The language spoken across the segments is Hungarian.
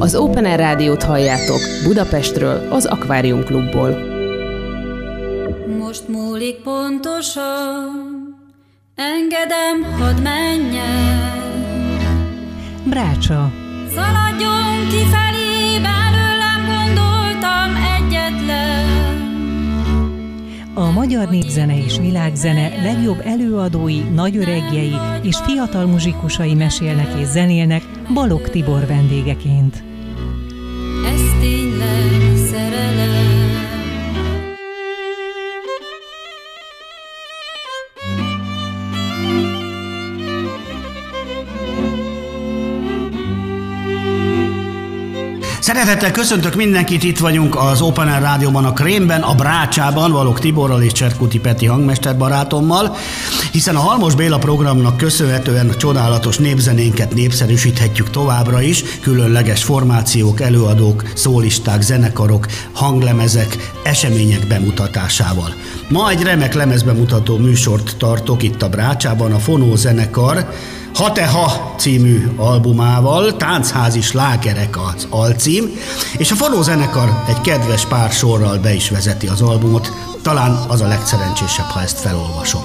Az Open Air Rádiót halljátok Budapestről, az Akvárium Klubból. Most múlik pontosan, engedem, hadd menjen. Brácsa. Szaladjon kifelé, belőlem gondoltam egyetlen. A magyar népzene és világzene legjobb előadói, nagyöregjei és fiatal muzsikusai mesélnek és zenélnek Balog Tibor vendégeként. Szeretettel köszöntök mindenkit, itt vagyunk az Open Air Rádióban, a Krémben, a Brácsában, Valok Tiborral és Cserkuti Peti hangmester barátommal, hiszen a Halmos Béla programnak köszönhetően csodálatos népzenénket népszerűsíthetjük továbbra is, különleges formációk, előadók, szólisták, zenekarok, hanglemezek, események bemutatásával. Ma egy remek lemezbemutató műsort tartok itt a Brácsában, a Fonó zenekar, ha te ha című albumával, táncházi slágerek az alcím, és a Fonó zenekar egy kedves pár sorral be is vezeti az albumot, talán az a legszerencsésebb, ha ezt felolvasom.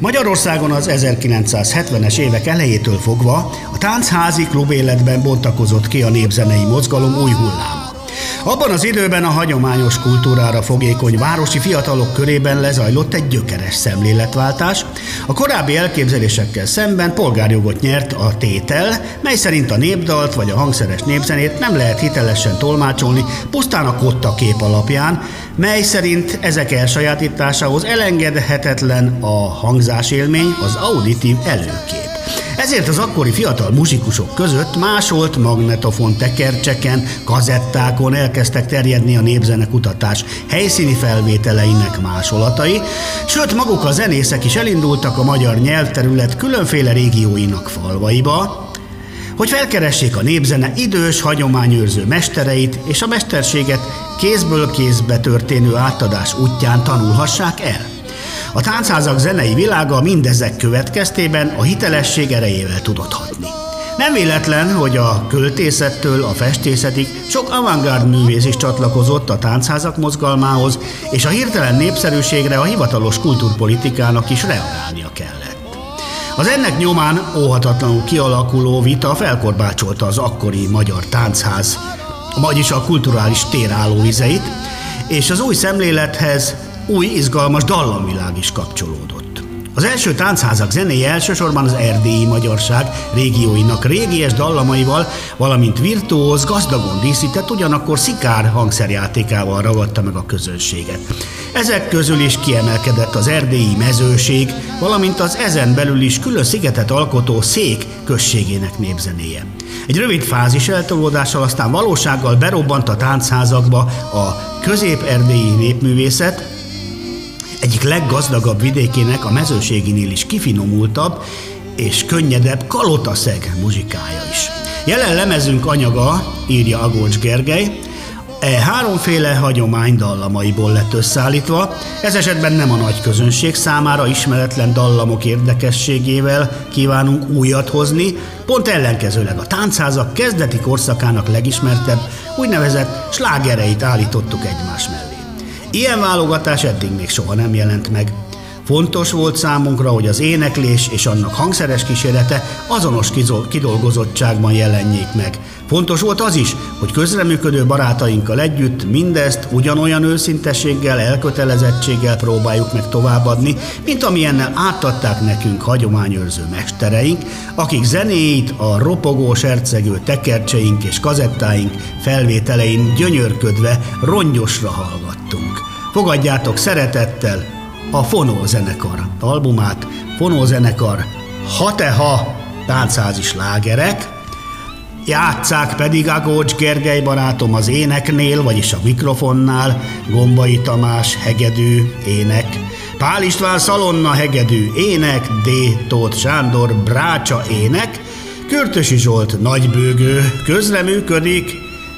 Magyarországon az 1970-es évek elejétől fogva a táncházi klubéletben bontakozott ki a népzenei mozgalom új hulláma. Abban az időben a hagyományos kultúrára fogékony városi fiatalok körében lezajlott egy gyökeres szemléletváltás. A korábbi elképzelésekkel szemben polgárjogot nyert a tétel, mely szerint a népdalt vagy a hangszeres népzenét nem lehet hitelesen tolmácsolni pusztán a kotta kép alapján, mely szerint ezek elsajátításához elengedhetetlen a hangzásélmény, az auditív előkép. Ezért az akkori fiatal muzsikusok között másolt magnetofon tekercseken, kazettákon elkezdtek terjedni a népzenekutatás helyszíni felvételeinek másolatai, sőt maguk a zenészek is elindultak a magyar nyelvterület különféle régióinak falvaiba, hogy felkeressék a népzene idős, hagyományőrző mestereit, és a mesterséget kézből kézbe történő átadás útján tanulhassák el. A táncházak zenei világa mindezek következtében a hitelesség erejével tudott hatni. Nem véletlen, hogy a költészettől a festészetig sok avantgárd művész is csatlakozott a táncházak mozgalmához, és a hirtelen népszerűségre a hivatalos kultúrpolitikának is reagálnia kellett. Az ennek nyomán óhatatlanul kialakuló vita felkorbácsolta az akkori magyar táncház, vagyis a kulturális térállóvizeit, és az új szemlélethez új, izgalmas dallamvilág is kapcsolódott. Az első táncházak zenéje elsősorban az erdélyi magyarság régióinak régies dallamaival, valamint virtuóz, gazdagon díszített, ugyanakkor szikár hangszerjátékával ragadta meg a közönséget. Ezek közül is kiemelkedett az erdélyi mezőség, valamint az ezen belül is külön szigetet alkotó szék községének népzenéje. Egy rövid fázis eltolódással aztán valósággal berobbant a táncházakba a közép-erdélyi népművészet, egyik leggazdagabb vidékének a mezőséginél is kifinomultabb és könnyedebb kalotaszeg muzsikája is. Jelen lemezünk anyaga, írja Agócs Gergely, E háromféle hagyomány dallamaiból lett összeállítva, ez esetben nem a nagy közönség számára ismeretlen dallamok érdekességével kívánunk újat hozni, pont ellenkezőleg a táncházak kezdeti korszakának legismertebb, úgynevezett slágereit állítottuk egymás mellé. Ilyen válogatás eddig még soha nem jelent meg. Fontos volt számunkra, hogy az éneklés és annak hangszeres kísérlete azonos kidolgozottságban jelenjék meg. Fontos volt az is, hogy közreműködő barátainkkal együtt mindezt ugyanolyan őszintességgel, elkötelezettséggel próbáljuk meg továbbadni, mint amilyennel átadták nekünk hagyományőrző mestereink, akik zenéit a ropogó sercegő tekercseink és kazettáink felvételein gyönyörködve rongyosra hallgattunk. Fogadjátok szeretettel a Fonó zenekar albumát, Fonó zenekar Ha te ha táncházi slágerek, Játszák pedig Agócs Gergely barátom az éneknél, vagyis a mikrofonnál, Gombai Tamás hegedű, ének, Pál István Szalonna hegedű, ének, D. Tóth Sándor Brácsa ének, Körtösi Zsolt nagybőgő, közreműködik,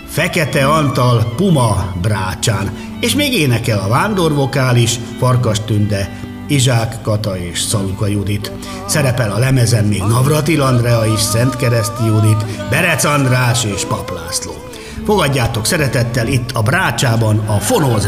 Fekete Antal Puma Brácsán, és még énekel a vándorvokális, Farkas Tünde Izsák Kata és Szaluka Judit. Szerepel a lemezen még Navratil Andrea is, Szent Kereszti Judit, Berec András és Pap László. Fogadjátok szeretettel itt a Brácsában a Fonó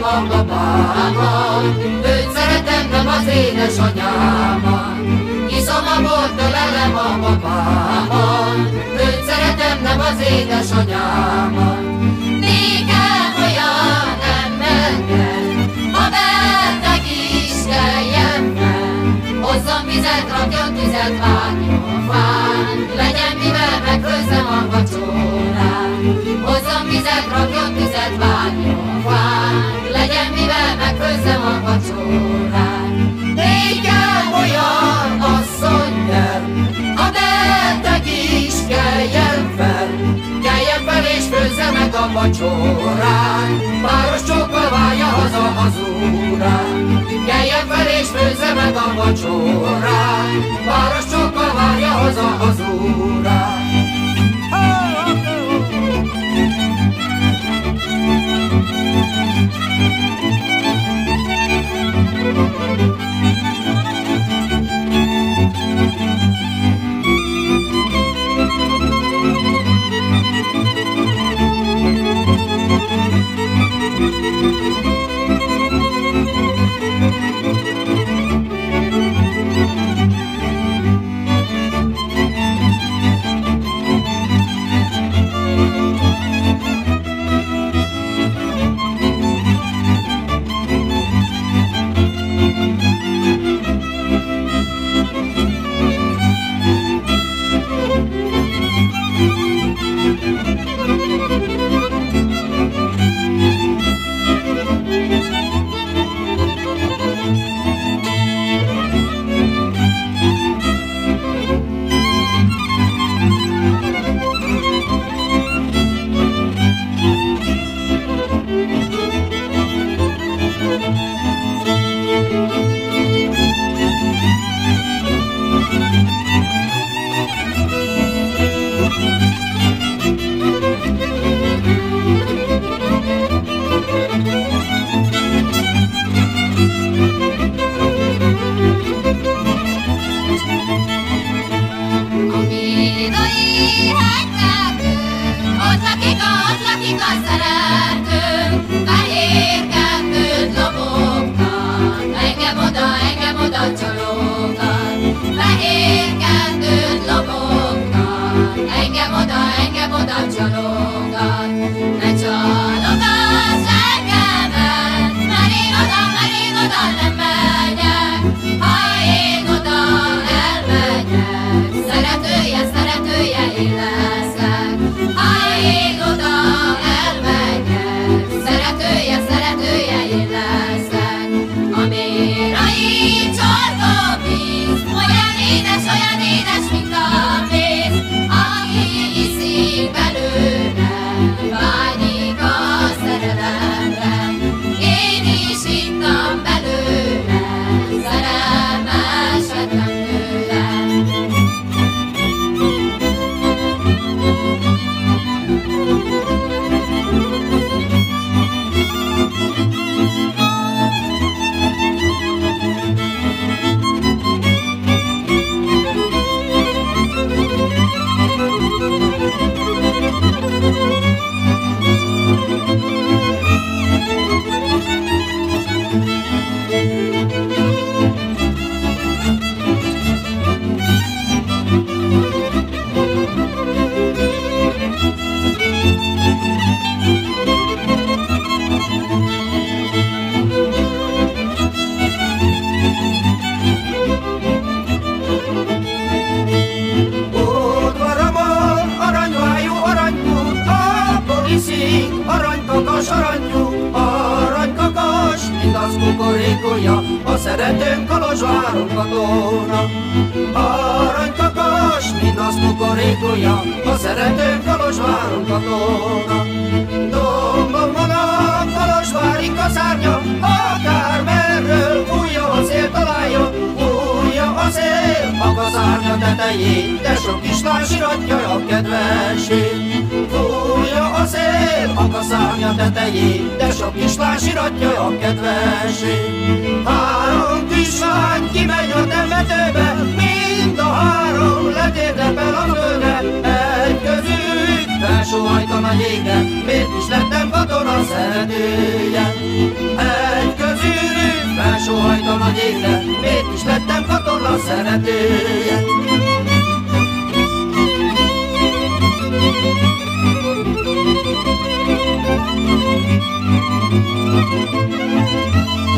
ölelem a babámat, őt szeretem, nem az édesanyámat. Iszom a bort, ölelem a babámat, őt szeretem, nem az édesanyámat. Nékem olyan nem menjen, ha beteg is keljen fel. Hozzon vizet, rakjon tüzet, vágjon fán, legyen mivel megfőzzem a vacsorát. Hozzon Éget vágjon fán, megfőzzem a vacsorát. Négy olyan asszony kell, a beteg is keljen fel, keljen fel és főzze meg a vacsorát. Páros csókkal várja haza az úrát, keljen fel és főzze meg a vacsorát. Páros csókkal várja haza az úrát. Thank you.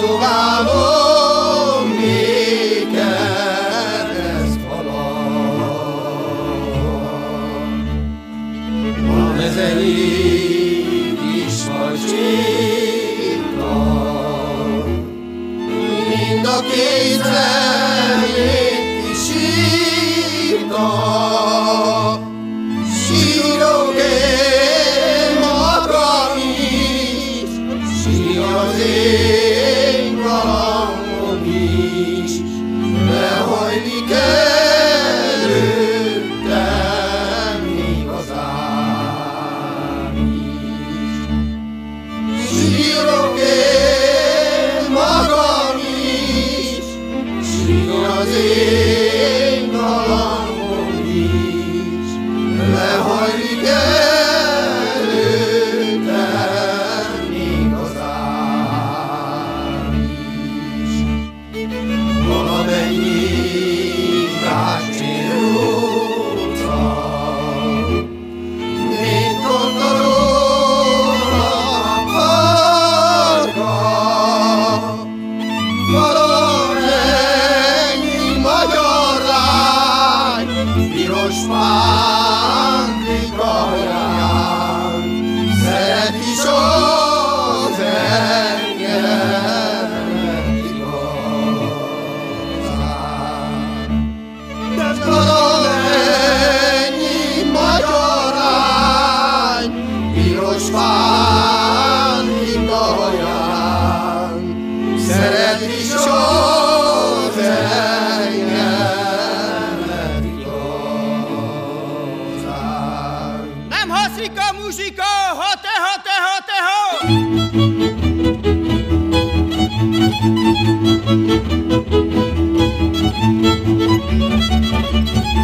sua luz.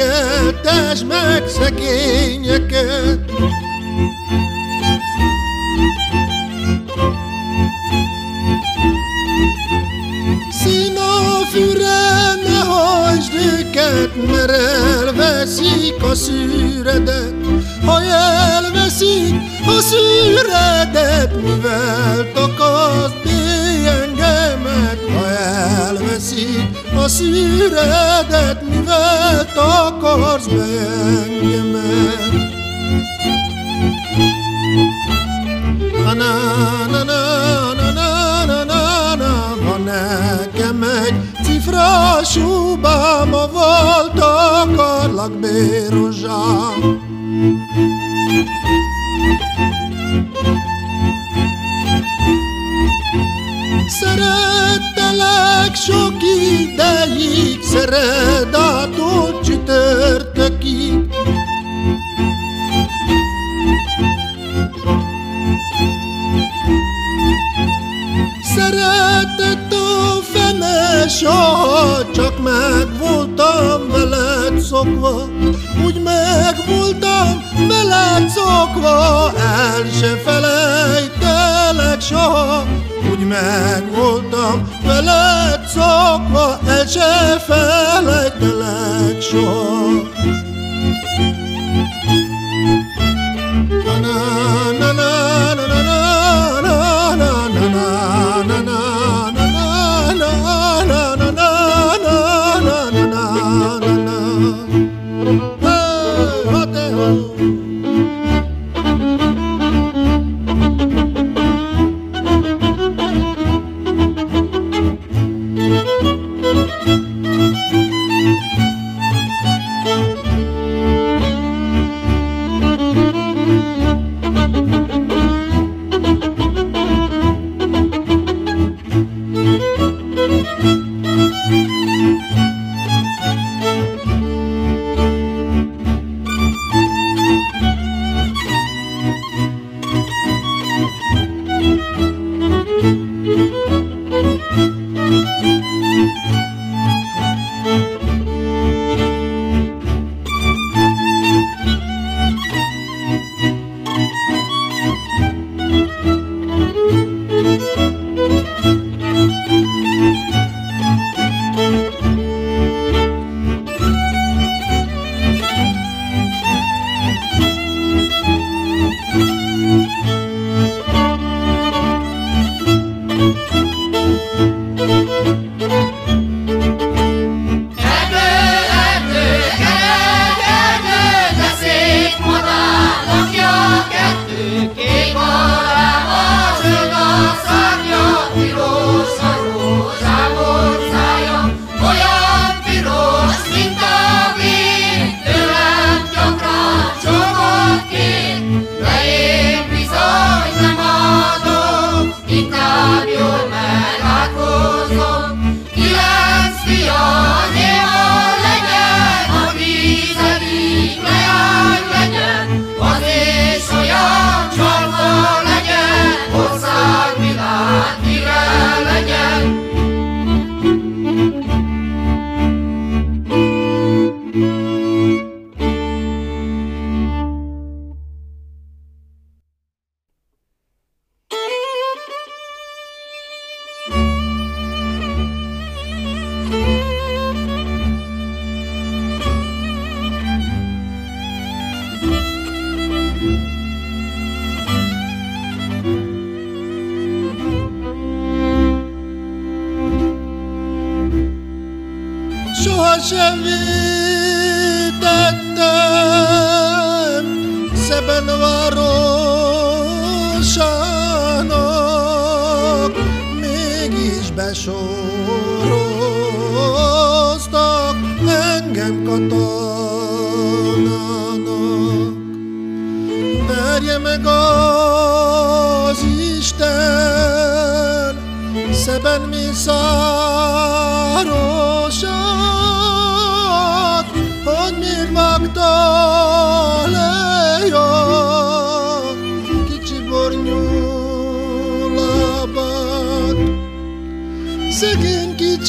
ökreket, legeltes meg szegényeket. Szín a füre, ne hajtsd őket, mert elveszik a szűredet. Ha elveszik a szűredet, mivel takarsz a szívedet, mivel takarsz be engemet. Na, na, na, na, na, na, na, na, van nekem egy cifrás húbám, a volt akarlak bérozsám. Szeret Szerettelek sok ideig, szeret ától csütörtökig. Szeretett a fene, soha csak meg voltam veled szokva, úgy meg voltam veled szokva, el se felejtelek soha, úgy meg voltam veled sokba ecse felejtelek soha. Tanán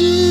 You.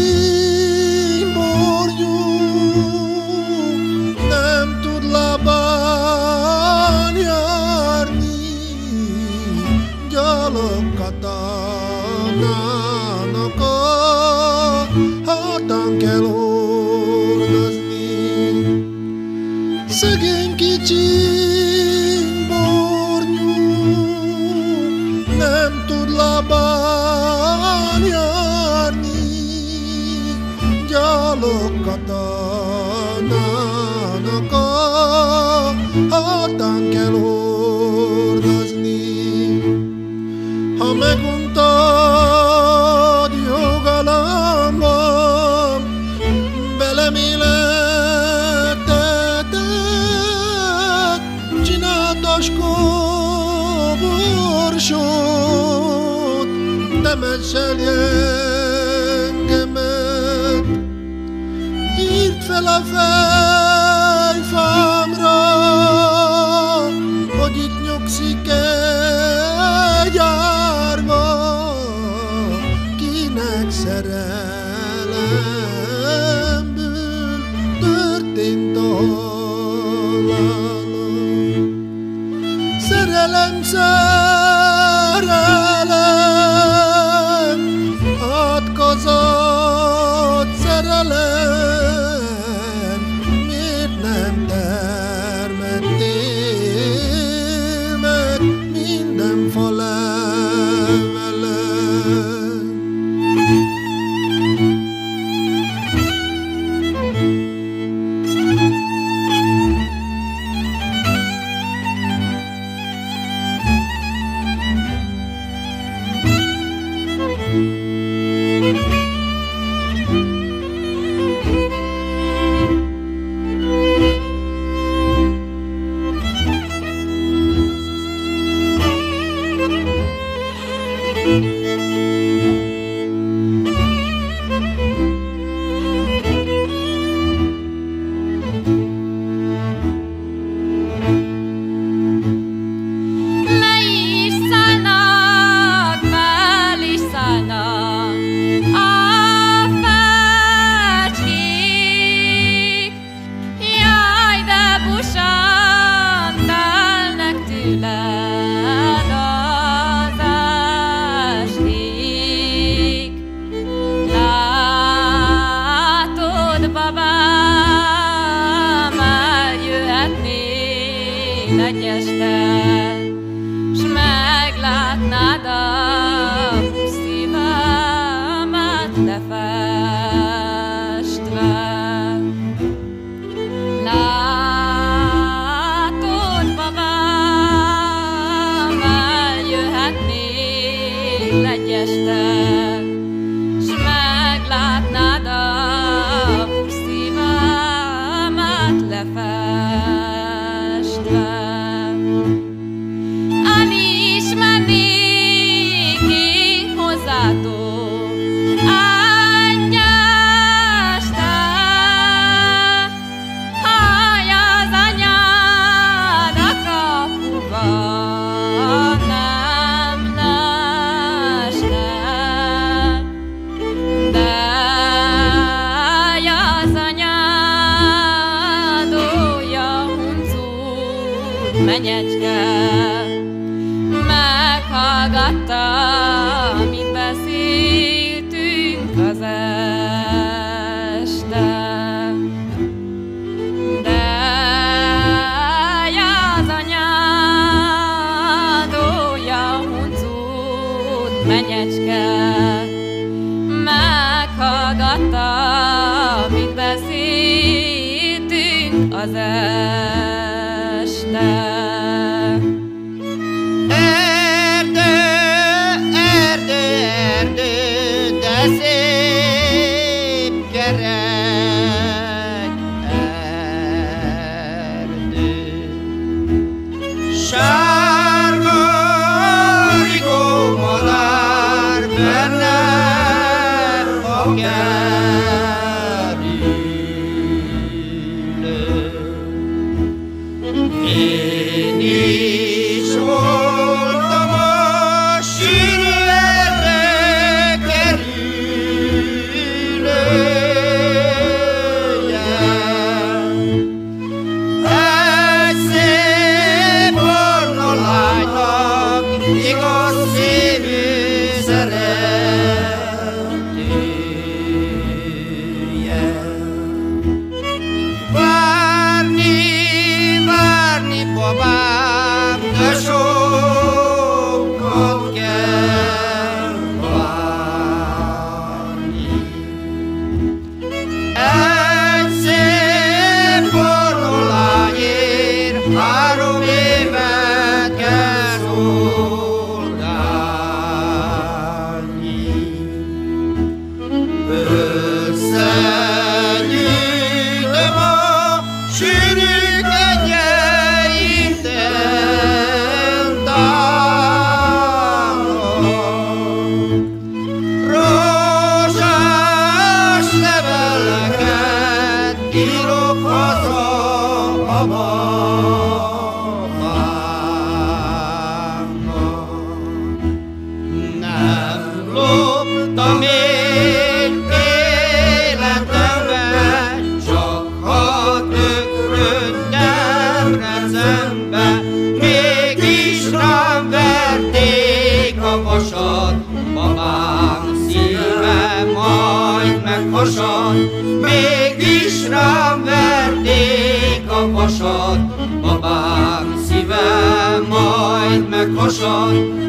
on.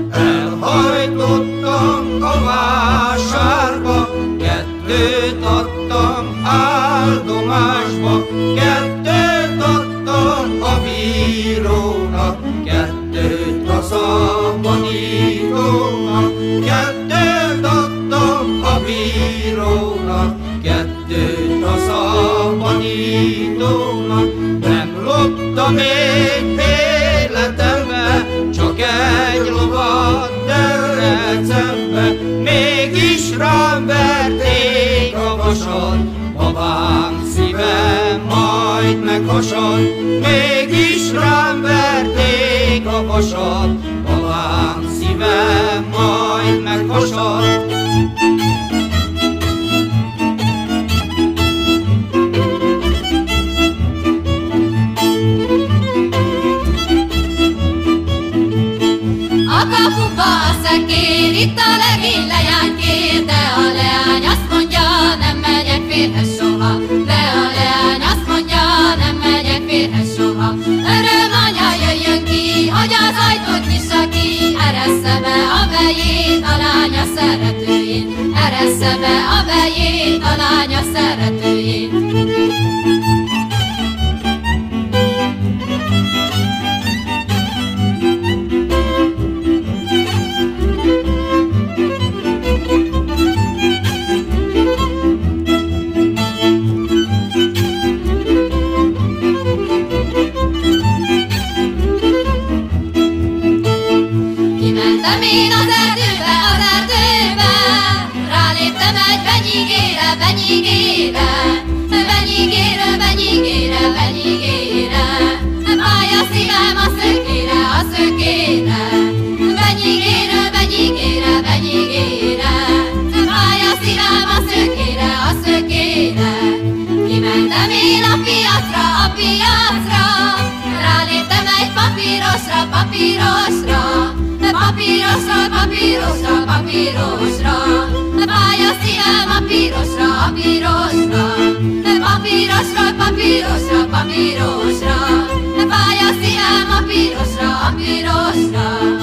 lassan, mégis rám verték a vasat, talán szívem majd meghasad. A kapuba a itt a legény lejány kér, de a leány azt mondja, nem megyek férhez soha. hogy az ajtót nyissa ki, eressze be a vejét, a lánya szeretőjét, eressze be a vejét, a lánya szeretőjét. la piastra, a piastra Ranite me papirosra, papirosra Papirosra, papirosra, papirosra Pajastie ma pirosra, a pirosra Papirosra, papirosra, papirosra Pajastie ma pirosra, a pirosra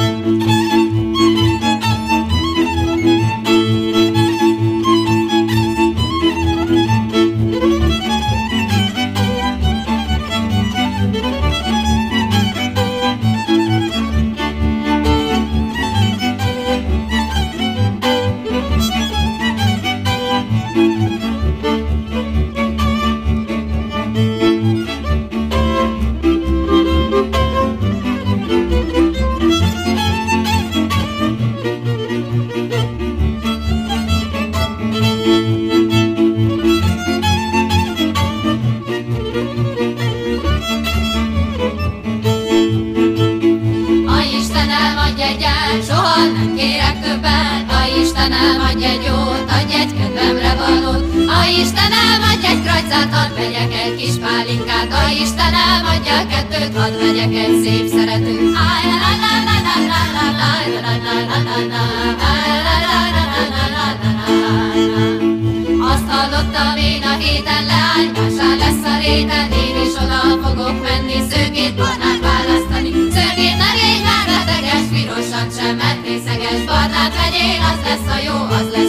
la, la, la. Azt hallottam én a héten leállásán lesz a réten, én is oda fogok menni, szőkét, barnát választani. Szőkét ne légy már reteges, pirosat sem, mert részeges, barnát vegyél, az lesz a jó, az lesz